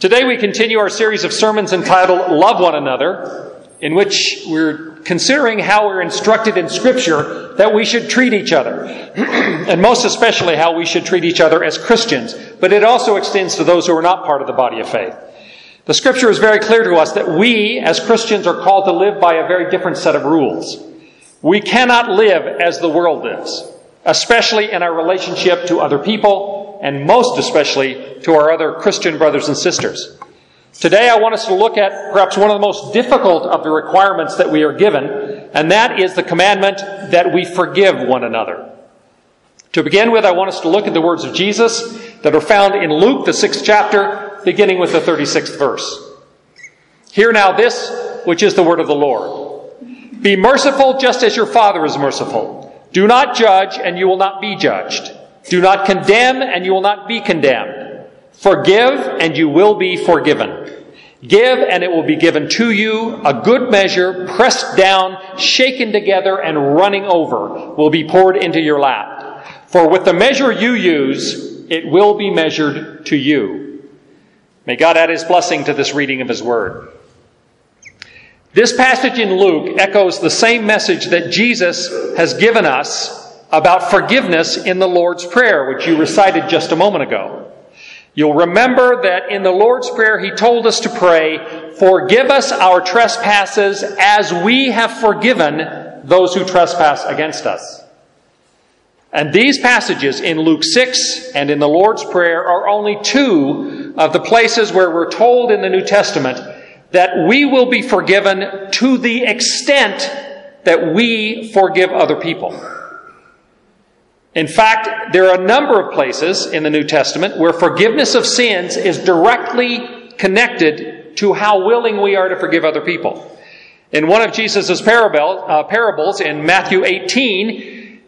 Today we continue our series of sermons entitled Love One Another, in which we're considering how we're instructed in Scripture that we should treat each other, and most especially how we should treat each other as Christians, but it also extends to those who are not part of the body of faith. The Scripture is very clear to us that we, as Christians, are called to live by a very different set of rules. We cannot live as the world lives, especially in our relationship to other people, and most especially to our other Christian brothers and sisters. Today, I want us to look at perhaps one of the most difficult of the requirements that we are given, and that is the commandment that we forgive one another. To begin with, I want us to look at the words of Jesus that are found in Luke, the sixth chapter, beginning with the 36th verse. Hear now this, which is the word of the Lord. Be merciful just as your Father is merciful. Do not judge, and you will not be judged. Do not condemn, and you will not be condemned. Forgive, and you will be forgiven. Give, and it will be given to you. A good measure, pressed down, shaken together, and running over, will be poured into your lap. For with the measure you use, it will be measured to you. May God add his blessing to this reading of his word. This passage in Luke echoes the same message that Jesus has given us about forgiveness in the Lord's Prayer, which you recited just a moment ago. You'll remember that in the Lord's Prayer, He told us to pray, Forgive us our trespasses as we have forgiven those who trespass against us. And these passages in Luke 6 and in the Lord's Prayer are only two of the places where we're told in the New Testament that we will be forgiven to the extent that we forgive other people. In fact, there are a number of places in the New Testament where forgiveness of sins is directly connected to how willing we are to forgive other people. In one of Jesus' uh, parables in Matthew 18,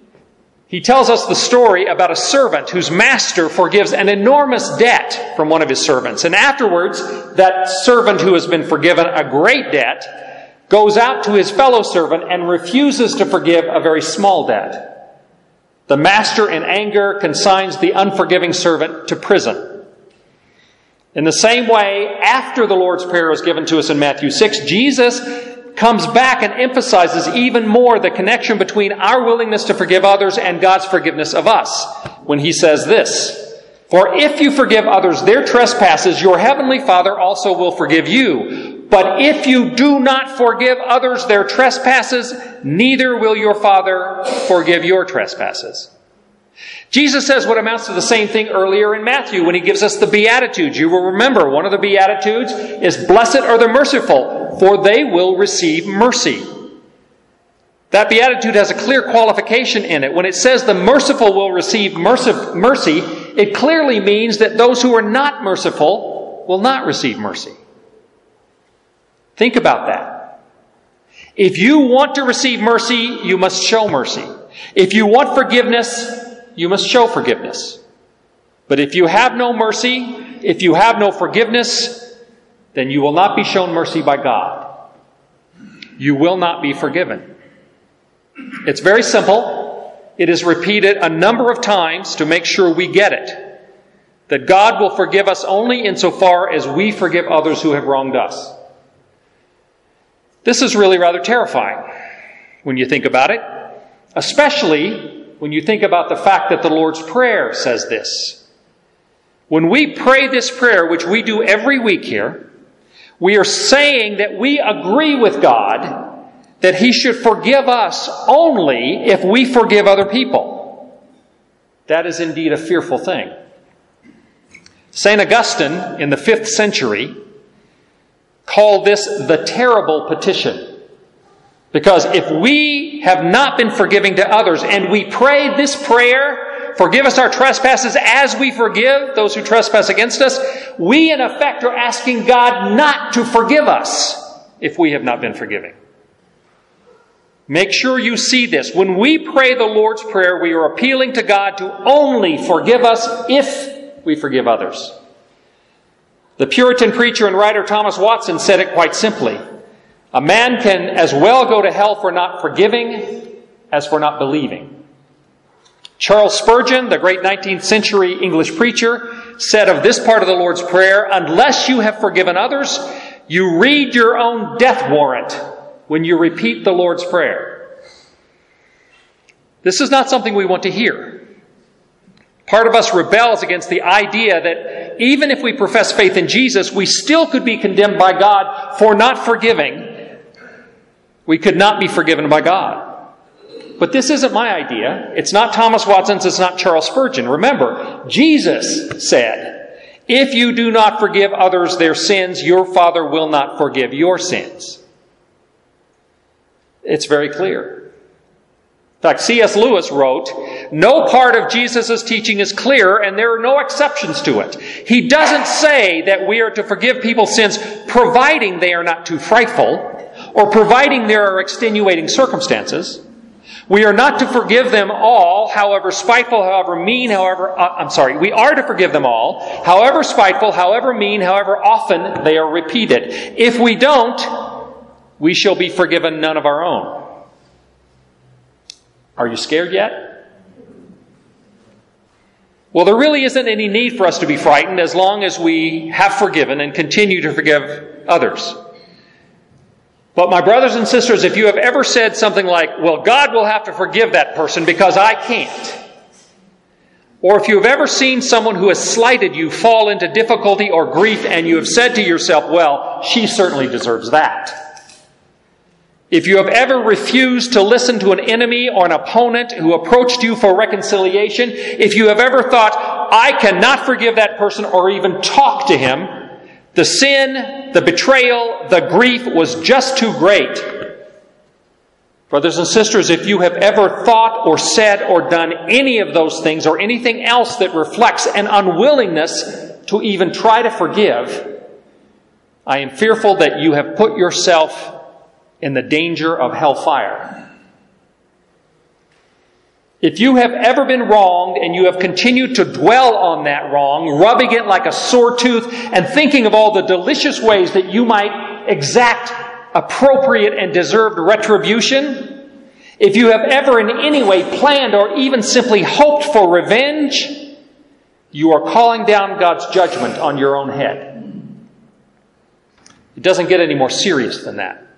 he tells us the story about a servant whose master forgives an enormous debt from one of his servants. And afterwards, that servant who has been forgiven a great debt goes out to his fellow servant and refuses to forgive a very small debt. The master, in anger, consigns the unforgiving servant to prison. In the same way, after the Lord's Prayer is given to us in Matthew 6, Jesus comes back and emphasizes even more the connection between our willingness to forgive others and God's forgiveness of us when he says this For if you forgive others their trespasses, your heavenly Father also will forgive you. But if you do not forgive others their trespasses, neither will your Father forgive your trespasses. Jesus says what amounts to the same thing earlier in Matthew when he gives us the Beatitudes. You will remember one of the Beatitudes is Blessed are the merciful, for they will receive mercy. That Beatitude has a clear qualification in it. When it says the merciful will receive mercy, it clearly means that those who are not merciful will not receive mercy. Think about that. If you want to receive mercy, you must show mercy. If you want forgiveness, you must show forgiveness. But if you have no mercy, if you have no forgiveness, then you will not be shown mercy by God. You will not be forgiven. It's very simple. It is repeated a number of times to make sure we get it. That God will forgive us only insofar as we forgive others who have wronged us. This is really rather terrifying when you think about it, especially when you think about the fact that the Lord's Prayer says this. When we pray this prayer, which we do every week here, we are saying that we agree with God that He should forgive us only if we forgive other people. That is indeed a fearful thing. St. Augustine in the fifth century call this the terrible petition. Because if we have not been forgiving to others and we pray this prayer, forgive us our trespasses as we forgive those who trespass against us, we in effect are asking God not to forgive us if we have not been forgiving. Make sure you see this. When we pray the Lord's Prayer, we are appealing to God to only forgive us if we forgive others. The Puritan preacher and writer Thomas Watson said it quite simply. A man can as well go to hell for not forgiving as for not believing. Charles Spurgeon, the great 19th century English preacher, said of this part of the Lord's Prayer, unless you have forgiven others, you read your own death warrant when you repeat the Lord's Prayer. This is not something we want to hear. Part of us rebels against the idea that even if we profess faith in Jesus, we still could be condemned by God for not forgiving. We could not be forgiven by God. But this isn't my idea. It's not Thomas Watson's, it's not Charles Spurgeon. Remember, Jesus said, If you do not forgive others their sins, your Father will not forgive your sins. It's very clear. In fact, C.S. Lewis wrote, No part of Jesus' teaching is clear, and there are no exceptions to it. He doesn't say that we are to forgive people's sins providing they are not too frightful, or providing there are extenuating circumstances. We are not to forgive them all, however spiteful, however mean, however, uh, I'm sorry, we are to forgive them all, however spiteful, however mean, however often they are repeated. If we don't, we shall be forgiven none of our own. Are you scared yet? Well, there really isn't any need for us to be frightened as long as we have forgiven and continue to forgive others. But my brothers and sisters, if you have ever said something like, well, God will have to forgive that person because I can't, or if you have ever seen someone who has slighted you fall into difficulty or grief and you have said to yourself, well, she certainly deserves that. If you have ever refused to listen to an enemy or an opponent who approached you for reconciliation, if you have ever thought, I cannot forgive that person or even talk to him, the sin, the betrayal, the grief was just too great. Brothers and sisters, if you have ever thought or said or done any of those things or anything else that reflects an unwillingness to even try to forgive, I am fearful that you have put yourself in the danger of hellfire. If you have ever been wronged and you have continued to dwell on that wrong, rubbing it like a sore tooth and thinking of all the delicious ways that you might exact appropriate and deserved retribution, if you have ever in any way planned or even simply hoped for revenge, you are calling down God's judgment on your own head. It doesn't get any more serious than that.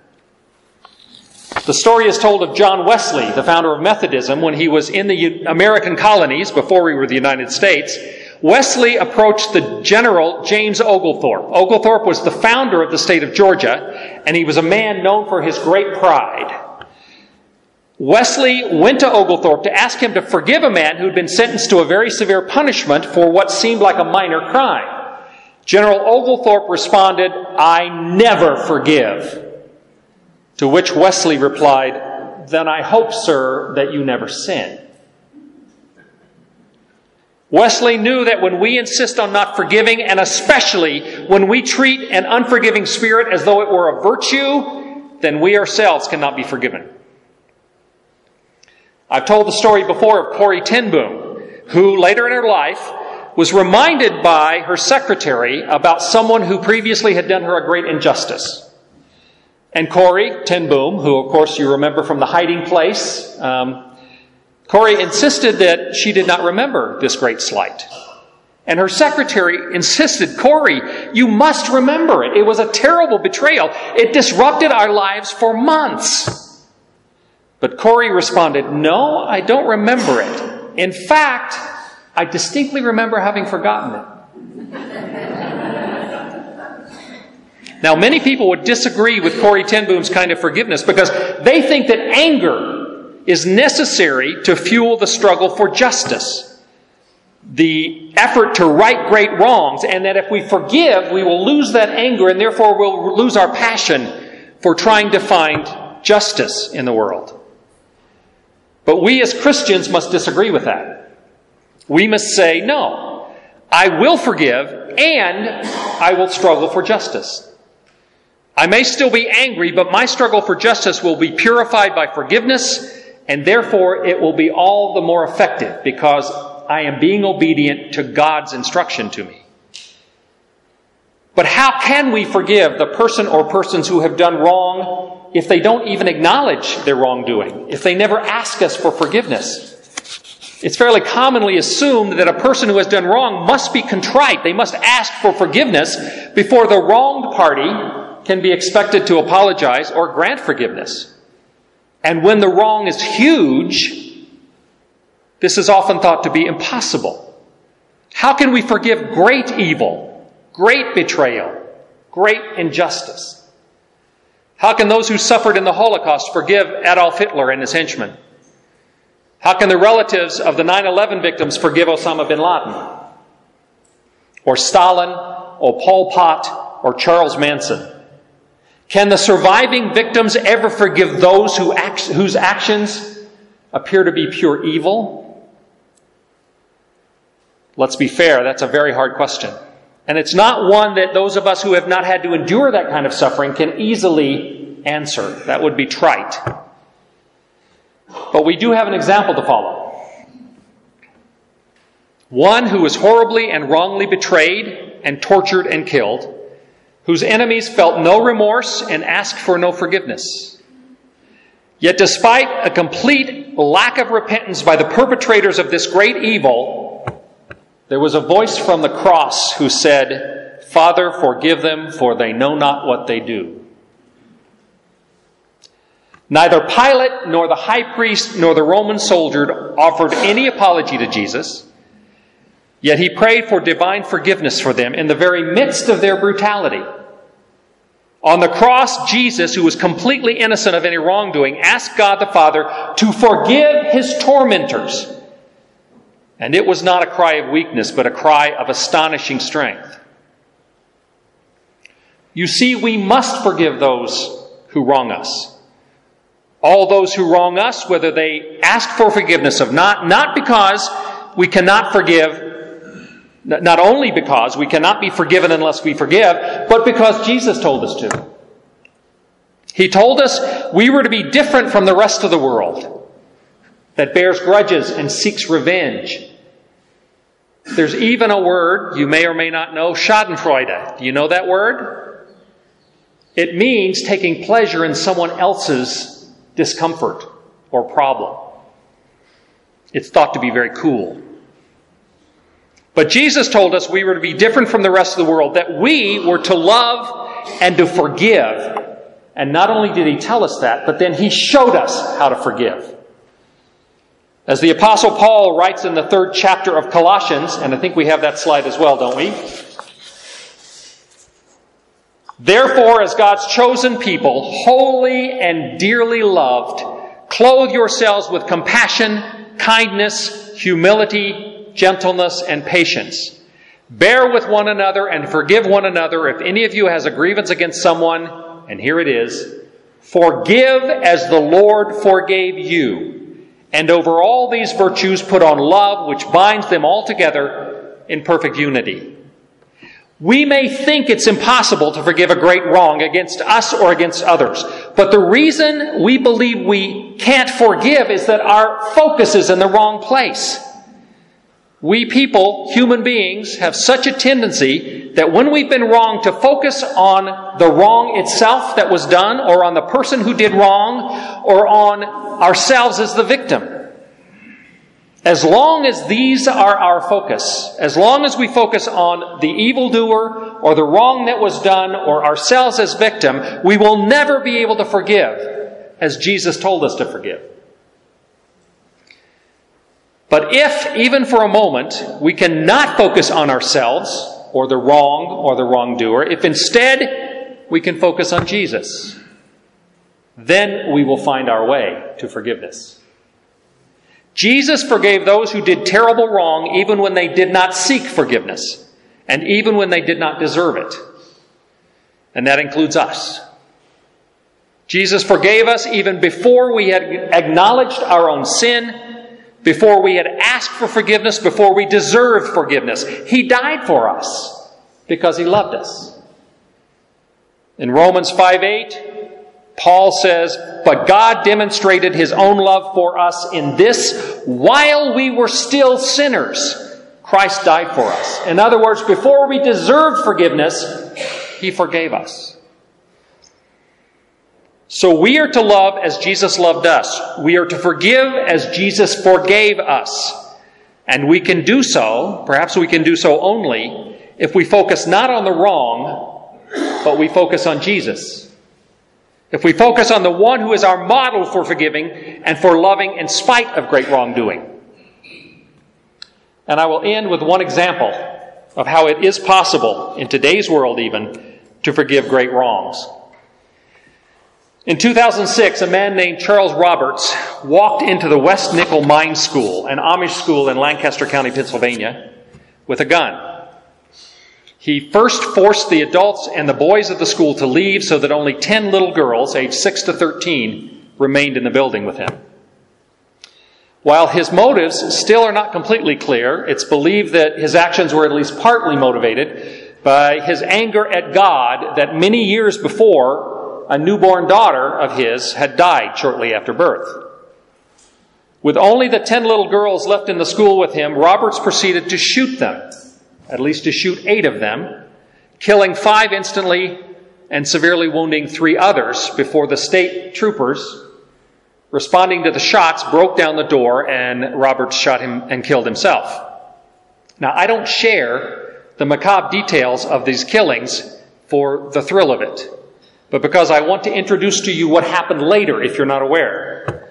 The story is told of John Wesley, the founder of Methodism, when he was in the American colonies before we were the United States. Wesley approached the General James Oglethorpe. Oglethorpe was the founder of the state of Georgia, and he was a man known for his great pride. Wesley went to Oglethorpe to ask him to forgive a man who'd been sentenced to a very severe punishment for what seemed like a minor crime. General Oglethorpe responded, I never forgive. To which Wesley replied, Then I hope, sir, that you never sin. Wesley knew that when we insist on not forgiving, and especially when we treat an unforgiving spirit as though it were a virtue, then we ourselves cannot be forgiven. I've told the story before of Corrie ten Boom, who later in her life was reminded by her secretary about someone who previously had done her a great injustice. And Corrie ten Boom, who of course you remember from the hiding place, um, Corrie insisted that she did not remember this great slight. And her secretary insisted, Corrie, you must remember it. It was a terrible betrayal. It disrupted our lives for months. But Corrie responded, No, I don't remember it. In fact, I distinctly remember having forgotten it. Now, many people would disagree with Corrie ten Boom's kind of forgiveness because they think that anger is necessary to fuel the struggle for justice, the effort to right great wrongs, and that if we forgive, we will lose that anger and therefore we'll lose our passion for trying to find justice in the world. But we as Christians must disagree with that. We must say, no, I will forgive and I will struggle for justice. I may still be angry, but my struggle for justice will be purified by forgiveness, and therefore it will be all the more effective because I am being obedient to God's instruction to me. But how can we forgive the person or persons who have done wrong if they don't even acknowledge their wrongdoing, if they never ask us for forgiveness? It's fairly commonly assumed that a person who has done wrong must be contrite. They must ask for forgiveness before the wronged party can be expected to apologize or grant forgiveness. And when the wrong is huge, this is often thought to be impossible. How can we forgive great evil, great betrayal, great injustice? How can those who suffered in the Holocaust forgive Adolf Hitler and his henchmen? How can the relatives of the 9 11 victims forgive Osama bin Laden? Or Stalin, or Pol Pot, or Charles Manson? Can the surviving victims ever forgive those who act, whose actions appear to be pure evil? Let's be fair, that's a very hard question. And it's not one that those of us who have not had to endure that kind of suffering can easily answer. That would be trite. But we do have an example to follow. One who was horribly and wrongly betrayed and tortured and killed, whose enemies felt no remorse and asked for no forgiveness. Yet, despite a complete lack of repentance by the perpetrators of this great evil, there was a voice from the cross who said, Father, forgive them, for they know not what they do. Neither Pilate, nor the high priest, nor the Roman soldier offered any apology to Jesus, yet he prayed for divine forgiveness for them in the very midst of their brutality. On the cross, Jesus, who was completely innocent of any wrongdoing, asked God the Father to forgive his tormentors and it was not a cry of weakness, but a cry of astonishing strength. You see, we must forgive those who wrong us. All those who wrong us, whether they ask for forgiveness or not, not because we cannot forgive, not only because we cannot be forgiven unless we forgive, but because Jesus told us to. He told us we were to be different from the rest of the world that bears grudges and seeks revenge there's even a word you may or may not know, Schadenfreude. Do you know that word? It means taking pleasure in someone else's discomfort or problem. It's thought to be very cool. But Jesus told us we were to be different from the rest of the world, that we were to love and to forgive. And not only did he tell us that, but then he showed us how to forgive. As the Apostle Paul writes in the third chapter of Colossians, and I think we have that slide as well, don't we? Therefore, as God's chosen people, holy and dearly loved, clothe yourselves with compassion, kindness, humility, gentleness, and patience. Bear with one another and forgive one another if any of you has a grievance against someone, and here it is Forgive as the Lord forgave you. And over all these virtues, put on love, which binds them all together in perfect unity. We may think it's impossible to forgive a great wrong against us or against others. But the reason we believe we can't forgive is that our focus is in the wrong place. We people, human beings, have such a tendency that when we've been wrong to focus on the wrong itself that was done, or on the person who did wrong, or on ourselves as the victim. As long as these are our focus, as long as we focus on the evildoer, or the wrong that was done, or ourselves as victim, we will never be able to forgive as Jesus told us to forgive. But if, even for a moment, we cannot focus on ourselves or the wrong or the wrongdoer, if instead we can focus on Jesus, then we will find our way to forgiveness. Jesus forgave those who did terrible wrong even when they did not seek forgiveness and even when they did not deserve it. And that includes us. Jesus forgave us even before we had acknowledged our own sin before we had asked for forgiveness, before we deserved forgiveness. He died for us because he loved us. In Romans 5 8, Paul says, But God demonstrated his own love for us in this while we were still sinners. Christ died for us. In other words, before we deserved forgiveness, he forgave us. So we are to love as Jesus loved us. We are to forgive as Jesus forgave us. And we can do so, perhaps we can do so only, if we focus not on the wrong, but we focus on Jesus. If we focus on the one who is our model for forgiving and for loving in spite of great wrongdoing. And I will end with one example of how it is possible, in today's world even, to forgive great wrongs. In 2006, a man named Charles Roberts walked into the West Nickel Mine School, an Amish school in Lancaster County, Pennsylvania, with a gun. He first forced the adults and the boys of the school to leave so that only 10 little girls, aged 6 to 13, remained in the building with him. While his motives still are not completely clear, it's believed that his actions were at least partly motivated by his anger at God that many years before a newborn daughter of his had died shortly after birth. With only the ten little girls left in the school with him, Roberts proceeded to shoot them, at least to shoot eight of them, killing five instantly and severely wounding three others before the state troopers, responding to the shots, broke down the door and Roberts shot him and killed himself. Now, I don't share the macabre details of these killings for the thrill of it but because I want to introduce to you what happened later if you're not aware.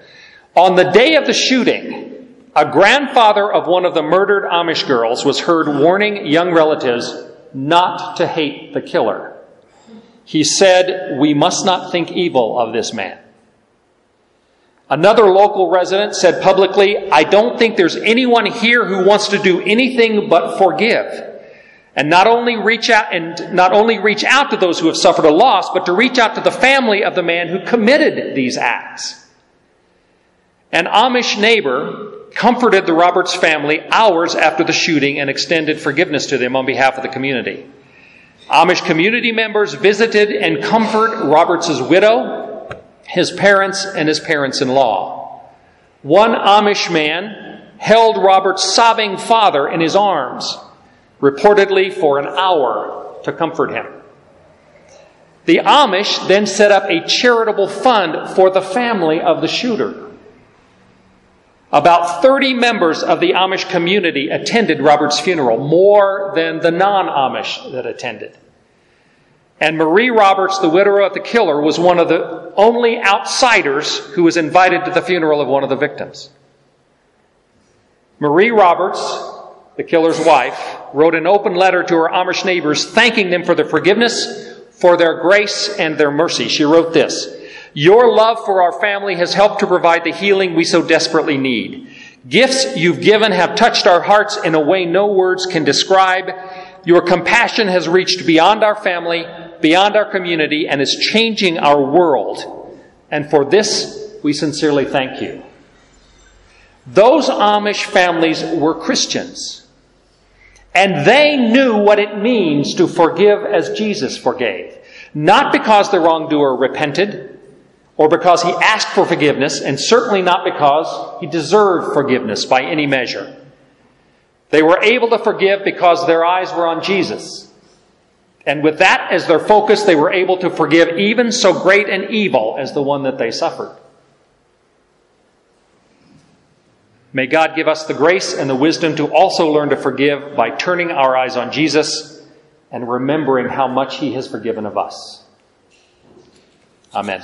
On the day of the shooting, a grandfather of one of the murdered Amish girls was heard warning young relatives not to hate the killer. He said, We must not think evil of this man. Another local resident said publicly, I don't think there's anyone here who wants to do anything but forgive and not only reach out and not only reach out to those who have suffered a loss, but to reach out to the family of the man who committed these acts. An Amish neighbor comforted the Roberts family hours after the shooting and extended forgiveness to them on behalf of the community. Amish community members visited and comforted Roberts' widow, his parents, and his parents in law. One Amish man held Roberts' sobbing father in his arms reportedly for an hour to comfort him. The Amish then set up a charitable fund for the family of the shooter. About 30 members of the Amish community attended Robert's funeral, more than the non Amish that attended. And Marie Roberts, the widow of the killer, was one of the only outsiders who was invited to the funeral of one of the victims. Marie Roberts the killer's wife, wrote an open letter to her Amish neighbors thanking them for their forgiveness, for their grace, and their mercy. She wrote this Your love for our family has helped to provide the healing we so desperately need. Gifts you've given have touched our hearts in a way no words can describe. Your compassion has reached beyond our family, beyond our community, and is changing our world. And for this, we sincerely thank you. Those Amish families were Christians. And they knew what it means to forgive as Jesus forgave. Not because the wrongdoer repented, or because he asked for forgiveness, and certainly not because he deserved forgiveness by any measure. They were able to forgive because their eyes were on Jesus. And with that as their focus, they were able to forgive even so great an evil as the one that they suffered. May God give us the grace and the wisdom to also learn to forgive by turning our eyes on Jesus and remembering how much He has forgiven of us. Amen.